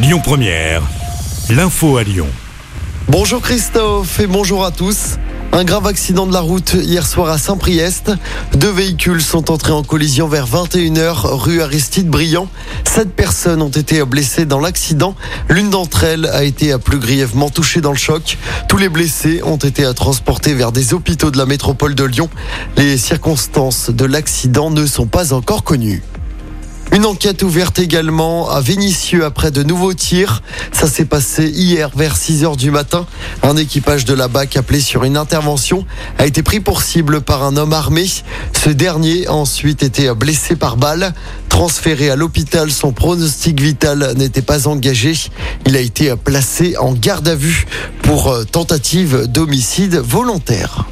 Lyon Première, l'info à Lyon. Bonjour Christophe et bonjour à tous. Un grave accident de la route hier soir à Saint-Priest. Deux véhicules sont entrés en collision vers 21h rue Aristide Briand. Sept personnes ont été blessées dans l'accident. L'une d'entre elles a été plus grièvement touchée dans le choc. Tous les blessés ont été transportés vers des hôpitaux de la métropole de Lyon. Les circonstances de l'accident ne sont pas encore connues. Une enquête ouverte également à Vénissieux après de nouveaux tirs. Ça s'est passé hier vers 6 heures du matin. Un équipage de la BAC appelé sur une intervention a été pris pour cible par un homme armé. Ce dernier a ensuite été blessé par balle. Transféré à l'hôpital, son pronostic vital n'était pas engagé. Il a été placé en garde à vue pour tentative d'homicide volontaire.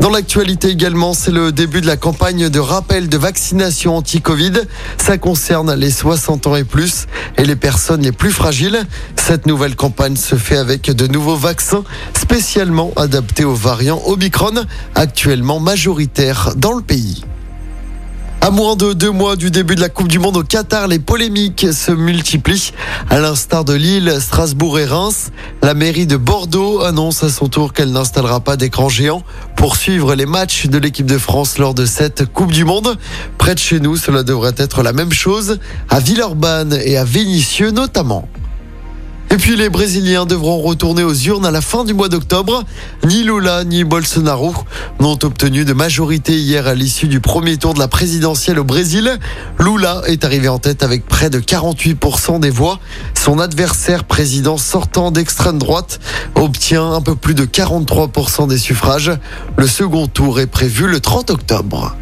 Dans l'actualité également, c'est le début de la campagne de rappel de vaccination anti-Covid. Ça concerne les 60 ans et plus et les personnes les plus fragiles. Cette nouvelle campagne se fait avec de nouveaux vaccins spécialement adaptés aux variants Omicron, actuellement majoritaires dans le pays. À moins de deux mois du début de la Coupe du Monde au Qatar, les polémiques se multiplient. À l'instar de Lille, Strasbourg et Reims, la mairie de Bordeaux annonce à son tour qu'elle n'installera pas d'écran géant pour suivre les matchs de l'équipe de France lors de cette Coupe du Monde. Près de chez nous, cela devrait être la même chose, à Villeurbanne et à Vénissieux notamment. Et puis les Brésiliens devront retourner aux urnes à la fin du mois d'octobre. Ni Lula ni Bolsonaro n'ont obtenu de majorité hier à l'issue du premier tour de la présidentielle au Brésil. Lula est arrivé en tête avec près de 48% des voix. Son adversaire président sortant d'extrême droite obtient un peu plus de 43% des suffrages. Le second tour est prévu le 30 octobre.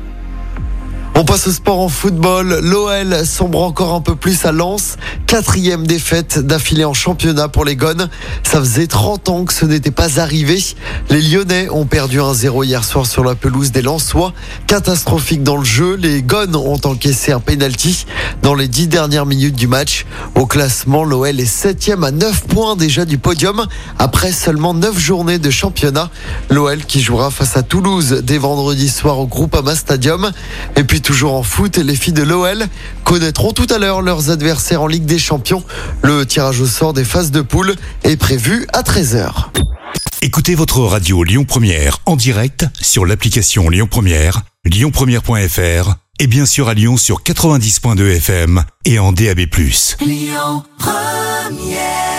On passe au sport en football. L'OL sombre encore un peu plus à Lens. Quatrième défaite d'affilée en championnat pour les Gones. Ça faisait 30 ans que ce n'était pas arrivé. Les Lyonnais ont perdu 1-0 hier soir sur la pelouse des Lensois. Catastrophique dans le jeu. Les Gones ont encaissé un penalty dans les dix dernières minutes du match. Au classement, l'OL est septième à 9 points déjà du podium après seulement 9 journées de championnat. L'OL qui jouera face à Toulouse dès vendredi soir au Groupama Stadium. Et puis toujours en foot, les filles de l'OL connaîtront tout à l'heure leurs adversaires en Ligue des Champions. Le tirage au sort des phases de poule est prévu à 13h. Écoutez votre radio Lyon Première en direct sur l'application Lyon Première, lyonpremière.fr et bien sûr à Lyon sur 90.2 FM et en DAB+. Lyon Première